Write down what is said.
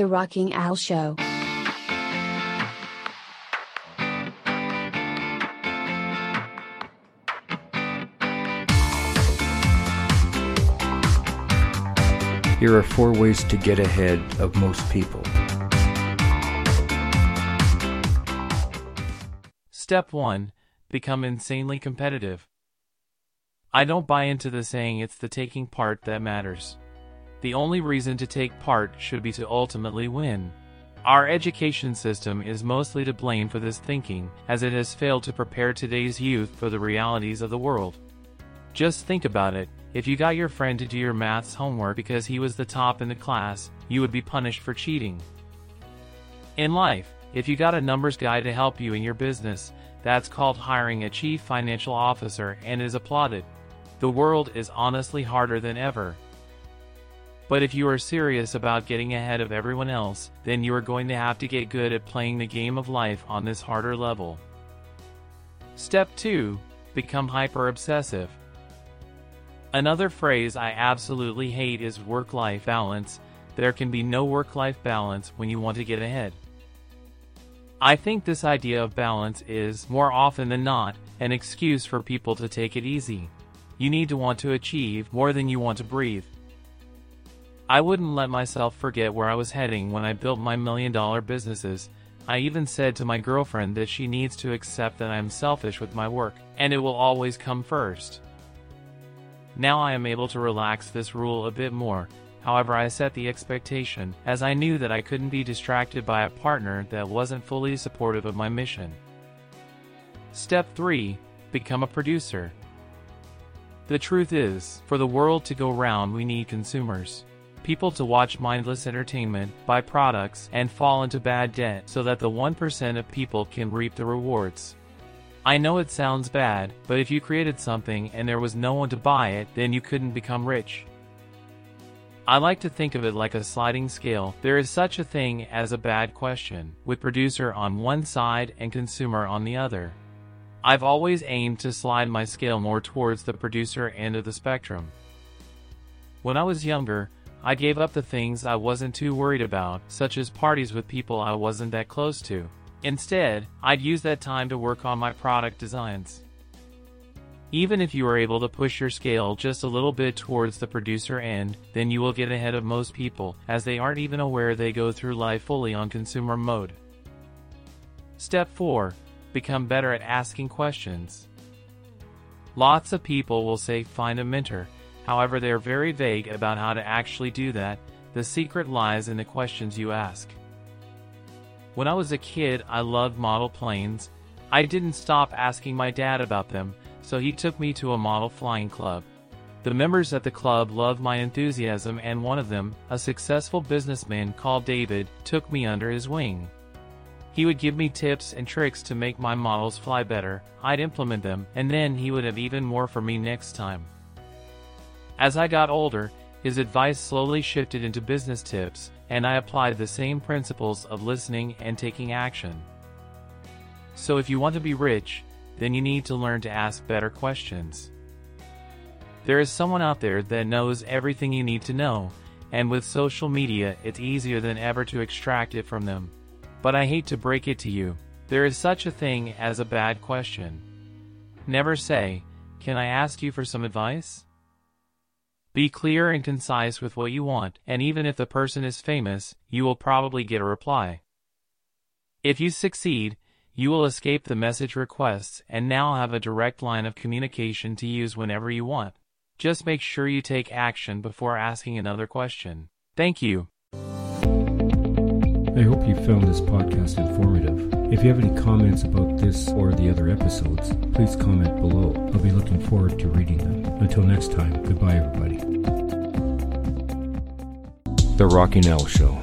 The Rocking Al Show. Here are four ways to get ahead of most people. Step 1 Become insanely competitive. I don't buy into the saying it's the taking part that matters. The only reason to take part should be to ultimately win. Our education system is mostly to blame for this thinking, as it has failed to prepare today's youth for the realities of the world. Just think about it if you got your friend to do your maths homework because he was the top in the class, you would be punished for cheating. In life, if you got a numbers guy to help you in your business, that's called hiring a chief financial officer and is applauded. The world is honestly harder than ever. But if you are serious about getting ahead of everyone else, then you are going to have to get good at playing the game of life on this harder level. Step 2 Become hyper obsessive. Another phrase I absolutely hate is work life balance. There can be no work life balance when you want to get ahead. I think this idea of balance is, more often than not, an excuse for people to take it easy. You need to want to achieve more than you want to breathe. I wouldn't let myself forget where I was heading when I built my million dollar businesses. I even said to my girlfriend that she needs to accept that I am selfish with my work, and it will always come first. Now I am able to relax this rule a bit more, however I set the expectation, as I knew that I couldn't be distracted by a partner that wasn't fully supportive of my mission. Step 3. Become a producer. The truth is, for the world to go round we need consumers. People to watch mindless entertainment, buy products, and fall into bad debt so that the 1% of people can reap the rewards. I know it sounds bad, but if you created something and there was no one to buy it, then you couldn't become rich. I like to think of it like a sliding scale. There is such a thing as a bad question, with producer on one side and consumer on the other. I've always aimed to slide my scale more towards the producer end of the spectrum. When I was younger, I gave up the things I wasn't too worried about, such as parties with people I wasn't that close to. Instead, I'd use that time to work on my product designs. Even if you are able to push your scale just a little bit towards the producer end, then you will get ahead of most people, as they aren't even aware they go through life fully on consumer mode. Step 4. Become better at asking questions. Lots of people will say find a mentor, however they are very vague about how to actually do that, the secret lies in the questions you ask. When I was a kid, I loved model planes. I didn't stop asking my dad about them, so he took me to a model flying club. The members at the club loved my enthusiasm, and one of them, a successful businessman called David, took me under his wing. He would give me tips and tricks to make my models fly better, I'd implement them, and then he would have even more for me next time. As I got older, his advice slowly shifted into business tips, and I applied the same principles of listening and taking action. So if you want to be rich, then you need to learn to ask better questions. There is someone out there that knows everything you need to know, and with social media, it's easier than ever to extract it from them. But I hate to break it to you, there is such a thing as a bad question. Never say, Can I ask you for some advice? Be clear and concise with what you want, and even if the person is famous, you will probably get a reply. If you succeed, you will escape the message requests and now have a direct line of communication to use whenever you want. Just make sure you take action before asking another question. Thank you. I hope you found this podcast informative. If you have any comments about this or the other episodes, please comment below. I'll be looking forward to reading them. Until next time, goodbye, everybody. The Rocking Al Show.